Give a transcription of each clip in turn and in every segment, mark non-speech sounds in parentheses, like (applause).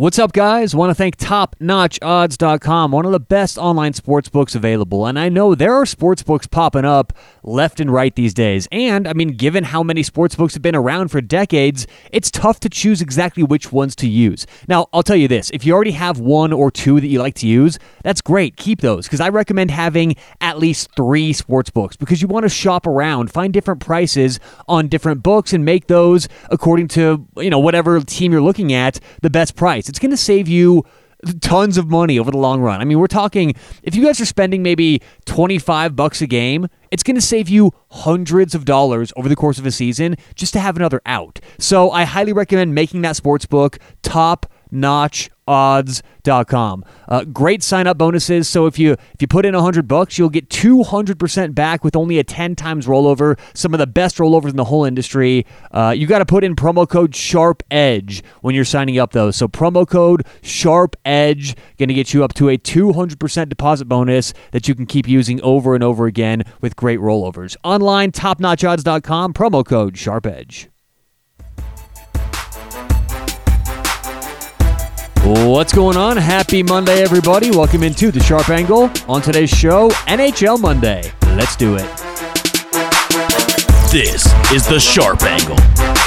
What's up, guys? Want to thank TopNotchOdds.com, one of the best online sports books available. And I know there are sports books popping up left and right these days. And I mean, given how many sports books have been around for decades, it's tough to choose exactly which ones to use. Now, I'll tell you this if you already have one or two that you like to use, that's great. Keep those because I recommend having at least three sports books because you want to shop around, find different prices on different books, and make those according to, you know, whatever team you're looking at the best price. It's going to save you tons of money over the long run. I mean, we're talking if you guys are spending maybe 25 bucks a game, it's going to save you hundreds of dollars over the course of a season just to have another out. So, I highly recommend making that sports book top notch odds.com. Uh, great sign up bonuses. So if you if you put in 100 bucks, you'll get 200% back with only a 10 times rollover. Some of the best rollovers in the whole industry. Uh, you got to put in promo code Sharp Edge when you're signing up though. So promo code Sharp Edge going to get you up to a 200% deposit bonus that you can keep using over and over again with great rollovers. Online topnotchodds.com promo code Sharp Edge. What's going on? Happy Monday, everybody. Welcome into the Sharp Angle. On today's show, NHL Monday. Let's do it. This is the Sharp Angle.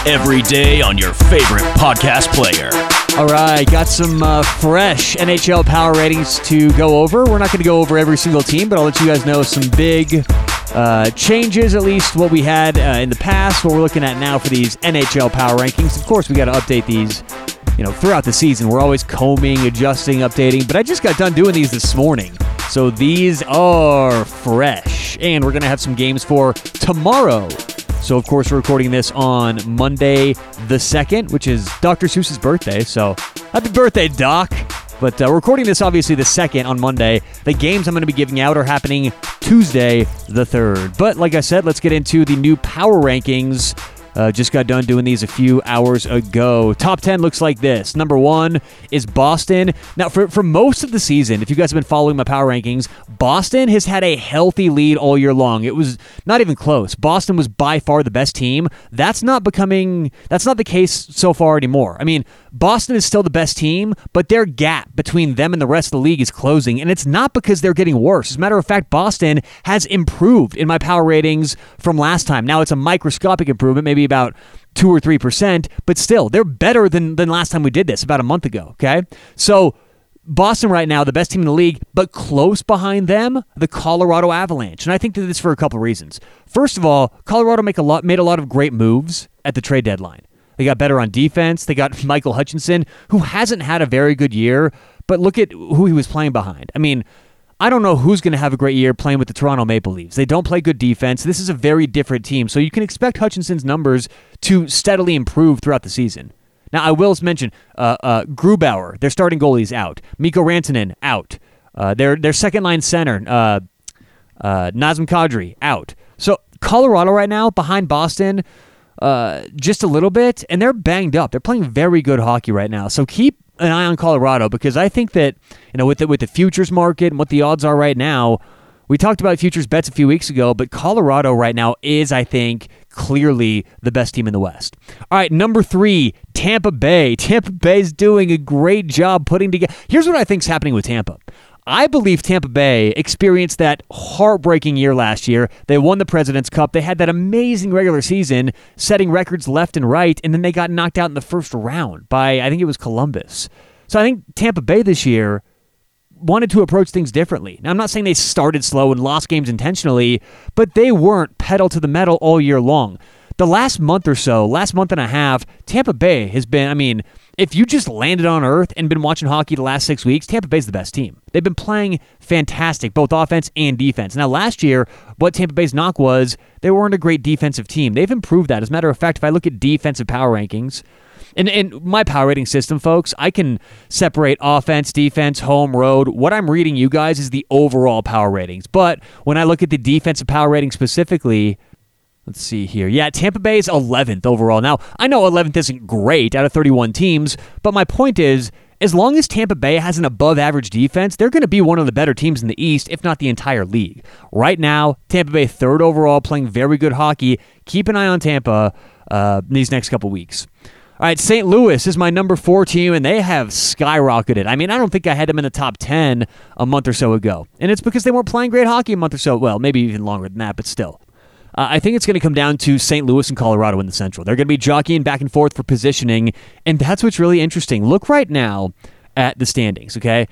Every day on your favorite podcast player. All right, got some uh, fresh NHL power ratings to go over. We're not going to go over every single team, but I'll let you guys know some big uh, changes, at least what we had uh, in the past, what we're looking at now for these NHL power rankings. Of course, we got to update these you know, throughout the season. We're always combing, adjusting, updating. But I just got done doing these this morning. So these are fresh. And we're going to have some games for tomorrow. So, of course, we're recording this on Monday the 2nd, which is Dr. Seuss's birthday. So, happy birthday, Doc. But uh, recording this obviously the 2nd on Monday. The games I'm going to be giving out are happening Tuesday the 3rd. But like I said, let's get into the new power rankings uh, just got done doing these a few hours ago. Top 10 looks like this. Number one is Boston. Now, for, for most of the season, if you guys have been following my power rankings, Boston has had a healthy lead all year long. It was not even close. Boston was by far the best team. That's not becoming, that's not the case so far anymore. I mean, Boston is still the best team, but their gap between them and the rest of the league is closing. And it's not because they're getting worse. As a matter of fact, Boston has improved in my power ratings from last time. Now it's a microscopic improvement, maybe about two or three percent, but still, they're better than, than last time we did this about a month ago. Okay. So Boston right now, the best team in the league, but close behind them, the Colorado Avalanche. And I think that this for a couple of reasons. First of all, Colorado make a lot made a lot of great moves at the trade deadline. They got better on defense. They got (laughs) Michael Hutchinson, who hasn't had a very good year, but look at who he was playing behind. I mean, I don't know who's going to have a great year playing with the Toronto Maple Leafs. They don't play good defense. This is a very different team, so you can expect Hutchinson's numbers to steadily improve throughout the season. Now, I will mention uh, uh, Grubauer, their starting goalie's out. Mikko Rantanen out. Uh, their their second line center, uh, uh, Nazem Kadri out. So Colorado right now behind Boston uh, just a little bit, and they're banged up. They're playing very good hockey right now. So keep an eye on Colorado because I think that you know with the, with the futures market and what the odds are right now. We talked about futures bets a few weeks ago, but Colorado right now is, I think, clearly the best team in the West. All right, number three, Tampa Bay. Tampa Bay is doing a great job putting together. Here's what I think is happening with Tampa. I believe Tampa Bay experienced that heartbreaking year last year. They won the President's Cup. They had that amazing regular season, setting records left and right, and then they got knocked out in the first round by, I think it was Columbus. So I think Tampa Bay this year wanted to approach things differently. Now, I'm not saying they started slow and lost games intentionally, but they weren't pedal to the metal all year long. The last month or so, last month and a half, Tampa Bay has been, I mean, if you just landed on Earth and been watching hockey the last six weeks, Tampa Bay's the best team. They've been playing fantastic, both offense and defense. Now, last year, what Tampa Bay's knock was they weren't a great defensive team. They've improved that. As a matter of fact, if I look at defensive power rankings, and in my power rating system, folks, I can separate offense, defense, home, road. What I'm reading you guys is the overall power ratings. But when I look at the defensive power rating specifically, Let's see here. Yeah, Tampa Bay is 11th overall. Now, I know 11th isn't great out of 31 teams, but my point is as long as Tampa Bay has an above average defense, they're going to be one of the better teams in the East, if not the entire league. Right now, Tampa Bay third overall, playing very good hockey. Keep an eye on Tampa uh, these next couple weeks. All right, St. Louis is my number four team, and they have skyrocketed. I mean, I don't think I had them in the top 10 a month or so ago. And it's because they weren't playing great hockey a month or so. Well, maybe even longer than that, but still. Uh, I think it's going to come down to St. Louis and Colorado in the Central. They're going to be jockeying back and forth for positioning, and that's what's really interesting. Look right now at the standings, okay?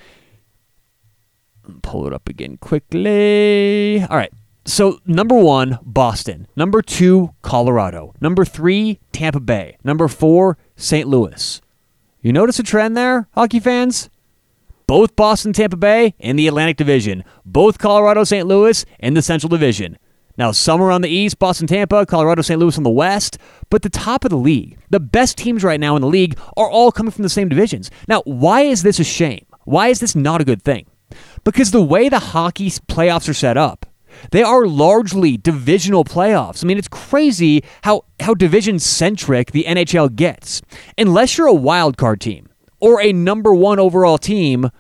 Pull it up again quickly. All right. So, number one, Boston. Number two, Colorado. Number three, Tampa Bay. Number four, St. Louis. You notice a trend there, hockey fans? Both Boston, Tampa Bay in the Atlantic Division. Both Colorado, St. Louis in the Central Division. Now, some are on the East, Boston, Tampa, Colorado, St. Louis on the West, but the top of the league, the best teams right now in the league, are all coming from the same divisions. Now, why is this a shame? Why is this not a good thing? Because the way the hockey playoffs are set up, they are largely divisional playoffs. I mean, it's crazy how, how division centric the NHL gets. Unless you're a wild card team or a number one overall team,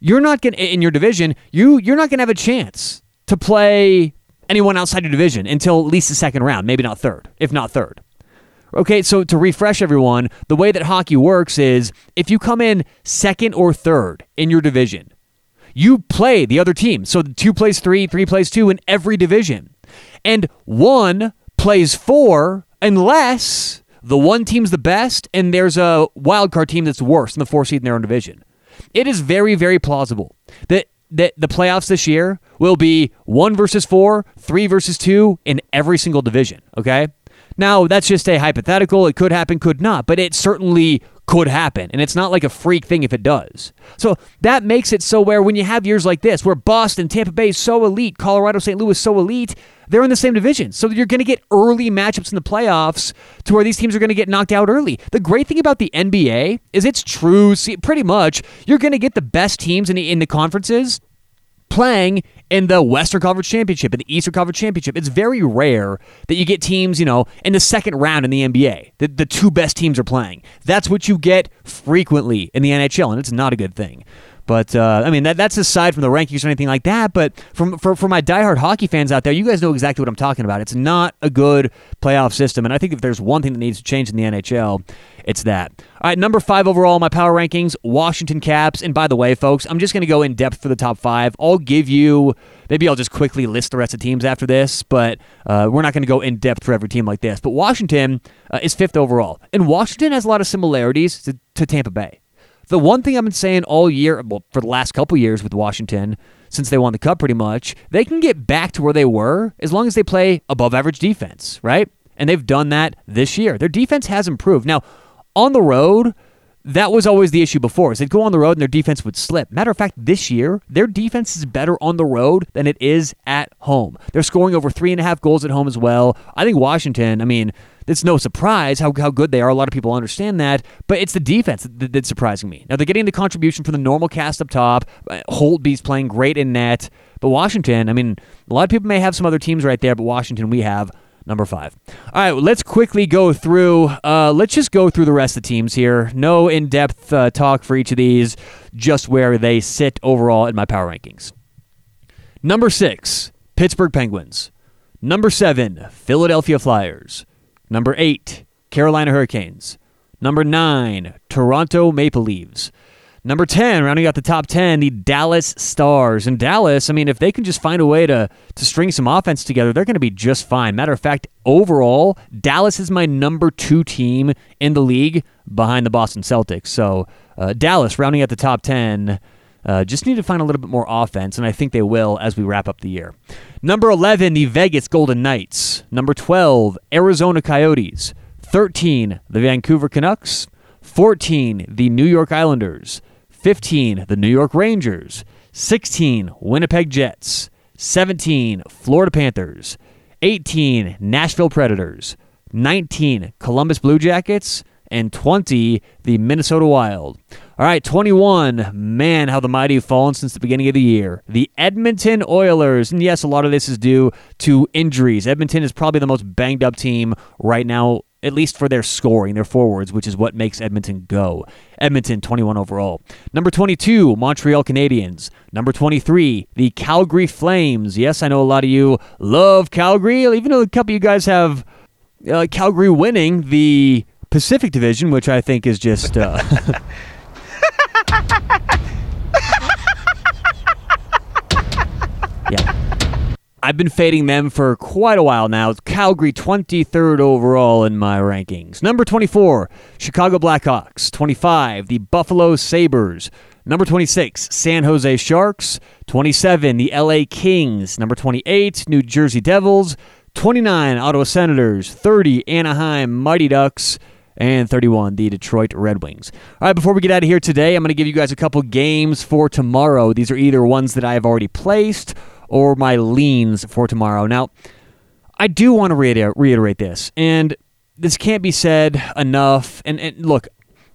you're not going in your division, you you're not gonna have a chance to play anyone outside your division until at least the second round, maybe not third, if not third. Okay, so to refresh everyone, the way that hockey works is if you come in second or third in your division, you play the other team. So two plays three, three plays two in every division. And one plays four unless the one team's the best and there's a wild card team that's worse than the four seed in their own division. It is very, very plausible that that the playoffs this year will be one versus four, three versus two in every single division. Okay. Now, that's just a hypothetical. It could happen, could not, but it certainly could happen. And it's not like a freak thing if it does. So that makes it so where when you have years like this, where Boston, Tampa Bay is so elite, Colorado, St. Louis so elite, they're in the same division. So you're going to get early matchups in the playoffs to where these teams are going to get knocked out early. The great thing about the NBA is it's true. See, pretty much, you're going to get the best teams in the, in the conferences playing in the Western Conference Championship and the Eastern Conference Championship. It's very rare that you get teams, you know, in the second round in the NBA. The, the two best teams are playing. That's what you get frequently in the NHL, and it's not a good thing. But uh, I mean, that, that's aside from the rankings or anything like that. But from for, for my diehard hockey fans out there, you guys know exactly what I'm talking about. It's not a good playoff system, and I think if there's one thing that needs to change in the NHL, it's that. All right, number five overall in my power rankings, Washington Caps. And by the way, folks, I'm just going to go in depth for the top five. I'll give you maybe I'll just quickly list the rest of teams after this, but uh, we're not going to go in depth for every team like this. But Washington uh, is fifth overall, and Washington has a lot of similarities to, to Tampa Bay. The one thing I've been saying all year, well, for the last couple years with Washington, since they won the cup pretty much, they can get back to where they were as long as they play above average defense, right? And they've done that this year. Their defense has improved. Now, on the road, that was always the issue before. Is they'd go on the road and their defense would slip. Matter of fact, this year their defense is better on the road than it is at home. They're scoring over three and a half goals at home as well. I think Washington. I mean, it's no surprise how, how good they are. A lot of people understand that, but it's the defense that, that's surprising me. Now, they're getting the contribution from the normal cast up top. Uh, Holtby's playing great in net. But Washington, I mean, a lot of people may have some other teams right there, but Washington, we have number five. All right, let's quickly go through. Uh, let's just go through the rest of the teams here. No in depth uh, talk for each of these, just where they sit overall in my power rankings. Number six, Pittsburgh Penguins. Number seven, Philadelphia Flyers. Number eight, Carolina Hurricanes. Number nine, Toronto Maple Leafs. Number 10, rounding out the top 10, the Dallas Stars. And Dallas, I mean, if they can just find a way to, to string some offense together, they're going to be just fine. Matter of fact, overall, Dallas is my number two team in the league behind the Boston Celtics. So, uh, Dallas, rounding out the top 10, uh, just need to find a little bit more offense, and I think they will as we wrap up the year. Number 11, the Vegas Golden Knights. Number 12, Arizona Coyotes. 13, the Vancouver Canucks. 14, the New York Islanders. 15, the New York Rangers. 16, Winnipeg Jets. 17, Florida Panthers. 18, Nashville Predators. 19, Columbus Blue Jackets. And 20, the Minnesota Wild. All right, 21. Man, how the mighty have fallen since the beginning of the year. The Edmonton Oilers. And yes, a lot of this is due to injuries. Edmonton is probably the most banged up team right now, at least for their scoring, their forwards, which is what makes Edmonton go. Edmonton, 21 overall. Number 22, Montreal Canadiens. Number 23, the Calgary Flames. Yes, I know a lot of you love Calgary, even though a couple of you guys have uh, Calgary winning the Pacific Division, which I think is just. Uh, (laughs) yeah. I've been fading them for quite a while now. Calgary 23rd overall in my rankings. Number 24, Chicago Blackhawks. 25, the Buffalo Sabres. Number 26, San Jose Sharks. 27, the LA Kings. Number 28, New Jersey Devils. 29, Ottawa Senators. 30, Anaheim Mighty Ducks. And 31, the Detroit Red Wings. All right, before we get out of here today, I'm going to give you guys a couple games for tomorrow. These are either ones that I have already placed or my leans for tomorrow. Now, I do want to reiter- reiterate this, and this can't be said enough. And, and look,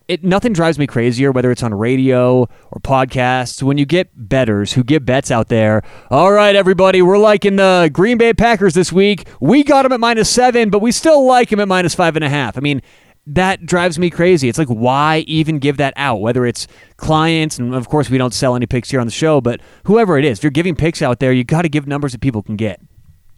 it nothing drives me crazier, whether it's on radio or podcasts, when you get betters who get bets out there. All right, everybody, we're liking the Green Bay Packers this week. We got them at minus seven, but we still like them at minus five and a half. I mean, that drives me crazy. It's like, why even give that out? Whether it's clients, and of course, we don't sell any picks here on the show, but whoever it is, if you're giving picks out there, you got to give numbers that people can get.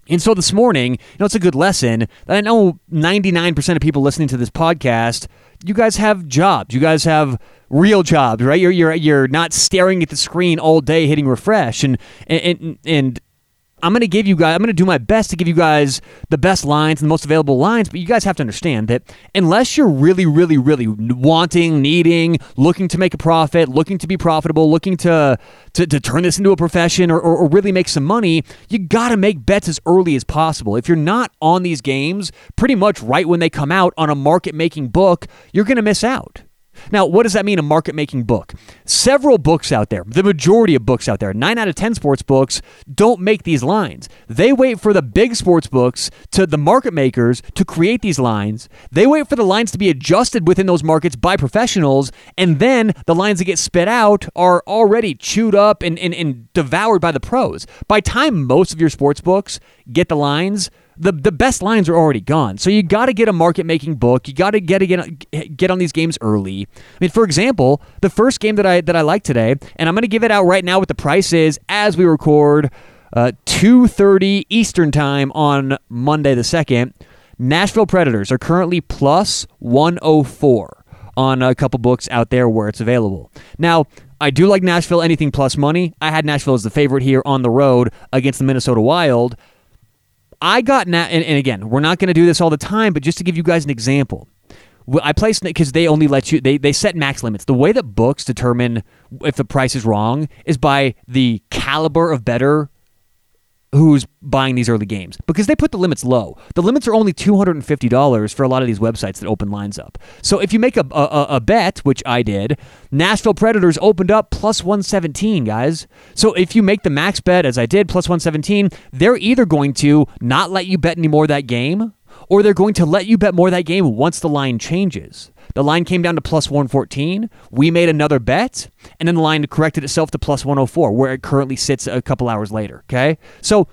And so this morning, you know, it's a good lesson that I know 99% of people listening to this podcast, you guys have jobs. You guys have real jobs, right? You're you're you're not staring at the screen all day hitting refresh and and and I'm going to give you guys, I'm going to do my best to give you guys the best lines and the most available lines, but you guys have to understand that unless you're really, really, really wanting, needing, looking to make a profit, looking to be profitable, looking to, to, to turn this into a profession or, or, or really make some money, you got to make bets as early as possible. If you're not on these games pretty much right when they come out on a market making book, you're going to miss out. Now, what does that mean, a market making book? Several books out there, the majority of books out there, 9 out of 10 sports books don't make these lines. They wait for the big sports books to the market makers to create these lines. They wait for the lines to be adjusted within those markets by professionals, and then the lines that get spit out are already chewed up and, and, and devoured by the pros. By time most of your sports books get the lines, the the best lines are already gone. So you got to get a market making book. You got to get get get on these games early. I mean, for example, the first game that I that I like today, and I'm going to give it out right now what the price is as we record, uh, 2:30 Eastern time on Monday the second. Nashville Predators are currently plus 104 on a couple books out there where it's available. Now, I do like Nashville anything plus money. I had Nashville as the favorite here on the road against the Minnesota Wild. I got na- and, and again, we're not going to do this all the time, but just to give you guys an example, I placed because they only let you they they set max limits. The way that books determine if the price is wrong is by the caliber of bettor who's buying these early games because they put the limits low. The limits are only $250 for a lot of these websites that open lines up. So if you make a, a, a, bet, which I did, Nashville Predators opened up plus 117, guys. So if you make the max bet, as I did, plus 117, they're either going to not let you bet any more that game or they're going to let you bet more that game once the line changes. The line came down to plus 114. We made another bet, and then the line corrected itself to plus 104, where it currently sits a couple hours later. Okay, so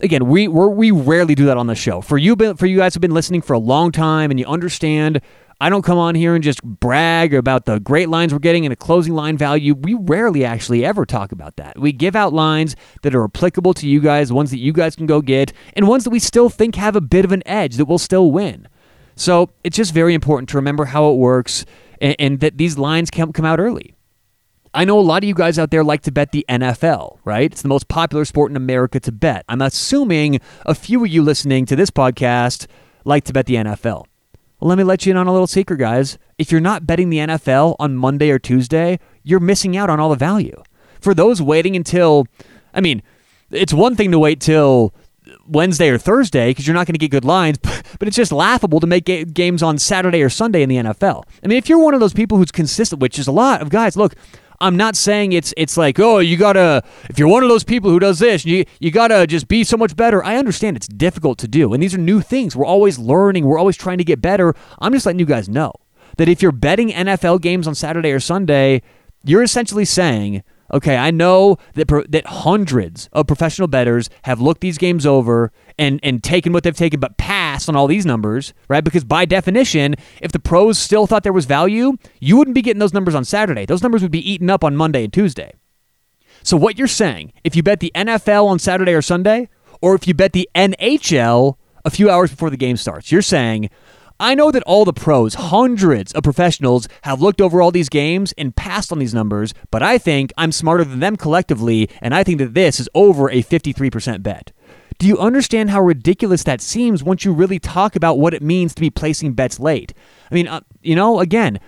again, we we rarely do that on the show. For you, for you guys who've been listening for a long time and you understand, I don't come on here and just brag about the great lines we're getting and the closing line value. We rarely actually ever talk about that. We give out lines that are applicable to you guys, ones that you guys can go get, and ones that we still think have a bit of an edge that will still win. So it's just very important to remember how it works and, and that these lines can come out early. I know a lot of you guys out there like to bet the NFL, right? It's the most popular sport in America to bet. I'm assuming a few of you listening to this podcast like to bet the NFL. Well, let me let you in on a little secret, guys. If you're not betting the NFL on Monday or Tuesday, you're missing out on all the value. For those waiting until, I mean, it's one thing to wait till Wednesday or Thursday because you're not going to get good lines, (laughs) but it's just laughable to make ga- games on Saturday or Sunday in the NFL. I mean, if you're one of those people who's consistent, which is a lot of guys, look, I'm not saying it's it's like, oh, you gotta if you're one of those people who does this, you you gotta just be so much better. I understand it's difficult to do. And these are new things. We're always learning, we're always trying to get better. I'm just letting you guys know that if you're betting NFL games on Saturday or Sunday, you're essentially saying Okay, I know that that hundreds of professional bettors have looked these games over and and taken what they've taken, but passed on all these numbers, right? Because by definition, if the pros still thought there was value, you wouldn't be getting those numbers on Saturday. Those numbers would be eaten up on Monday and Tuesday. So what you're saying, if you bet the NFL on Saturday or Sunday, or if you bet the NHL a few hours before the game starts, you're saying I know that all the pros, hundreds of professionals, have looked over all these games and passed on these numbers, but I think I'm smarter than them collectively, and I think that this is over a 53% bet. Do you understand how ridiculous that seems once you really talk about what it means to be placing bets late? I mean, uh, you know, again,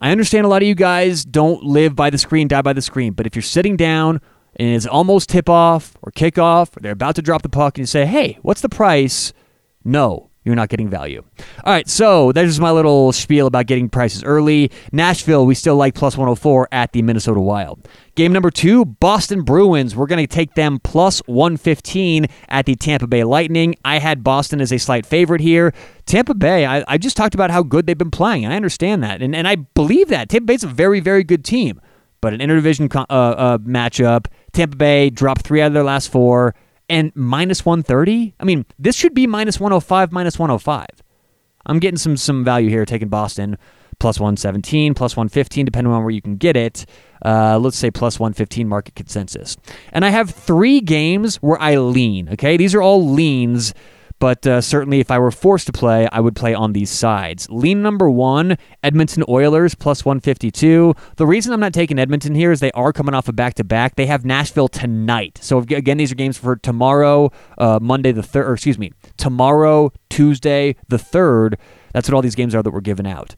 I understand a lot of you guys don't live by the screen, die by the screen, but if you're sitting down and it's almost tip off or kickoff, or they're about to drop the puck, and you say, hey, what's the price? No, you're not getting value. All right, so there's my little spiel about getting prices early. Nashville, we still like plus 104 at the Minnesota Wild. Game number two, Boston Bruins. We're going to take them plus 115 at the Tampa Bay Lightning. I had Boston as a slight favorite here. Tampa Bay, I, I just talked about how good they've been playing, and I understand that. And, and I believe that. Tampa Bay's a very, very good team. But an interdivision uh, uh, matchup, Tampa Bay dropped three out of their last four and minus 130. I mean, this should be minus 105, minus 105. I'm getting some some value here taking Boston plus 117, plus 115, depending on where you can get it. Uh, let's say plus 115 market consensus. And I have three games where I lean. Okay, these are all leans but uh, certainly, if I were forced to play, I would play on these sides. Lean number one, Edmonton Oilers plus 152. The reason I'm not taking Edmonton here is they are coming off a back to back. They have Nashville tonight. So, again, these are games for tomorrow, uh, Monday the 3rd, or excuse me, tomorrow, Tuesday the 3rd. That's what all these games are that were given out.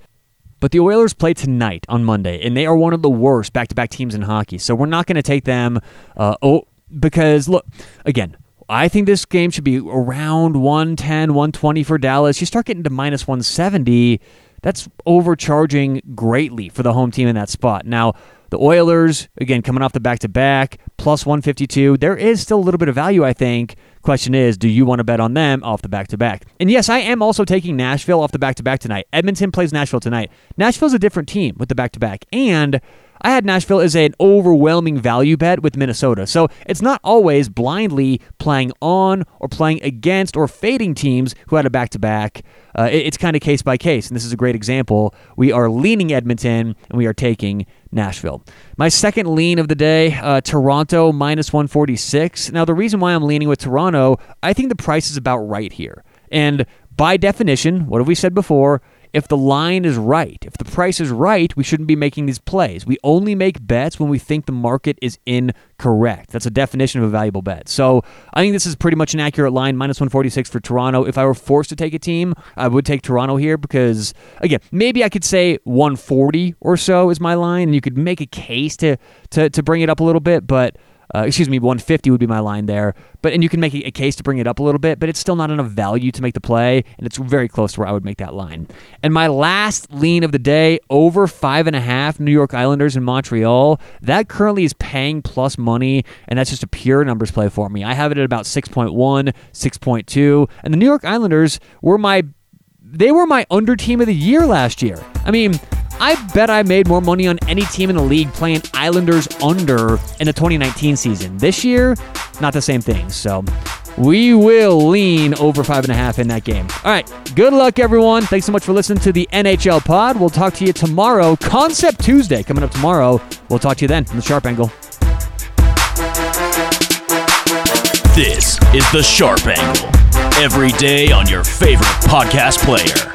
But the Oilers play tonight on Monday, and they are one of the worst back to back teams in hockey. So, we're not going to take them. Uh, oh, because look, again, I think this game should be around 110, 120 for Dallas. You start getting to minus 170, that's overcharging greatly for the home team in that spot. Now, the Oilers, again, coming off the back to back, plus 152. There is still a little bit of value, I think. Question is, do you want to bet on them off the back to back? And yes, I am also taking Nashville off the back to back tonight. Edmonton plays Nashville tonight. Nashville's a different team with the back to back. And I had Nashville as an overwhelming value bet with Minnesota. So it's not always blindly playing on or playing against or fading teams who had a back to back. It's kind of case by case. And this is a great example. We are leaning Edmonton and we are taking Nashville. My second lean of the day, uh, Toronto minus 146. Now, the reason why I'm leaning with Toronto, I think the price is about right here. And by definition, what have we said before? If the line is right, if the price is right, we shouldn't be making these plays. We only make bets when we think the market is incorrect. That's a definition of a valuable bet. So I think this is pretty much an accurate line, minus 146 for Toronto. If I were forced to take a team, I would take Toronto here because, again, maybe I could say 140 or so is my line, and you could make a case to, to, to bring it up a little bit, but. Uh, excuse me, 150 would be my line there. But and you can make a, case to bring it up a little bit, but it's still not enough value to make the play, and it's very close to where I would make that line. And my last lean of the day, over five and a half New York Islanders in Montreal. That currently is paying plus money, and that's just a pure numbers play for me. I have it at about 6.1, 6.2, and the New York Islanders were my they were my under team of the year last year. I mean, I bet I made more money on any team in the league playing Islanders under in the 2019 season. This year, not the same thing. So we will lean over five and a half in that game. All right. Good luck, everyone. Thanks so much for listening to the NHL pod. We'll talk to you tomorrow. Concept Tuesday coming up tomorrow. We'll talk to you then from the Sharp Angle. This is the Sharp Angle. Every day on your favorite podcast player.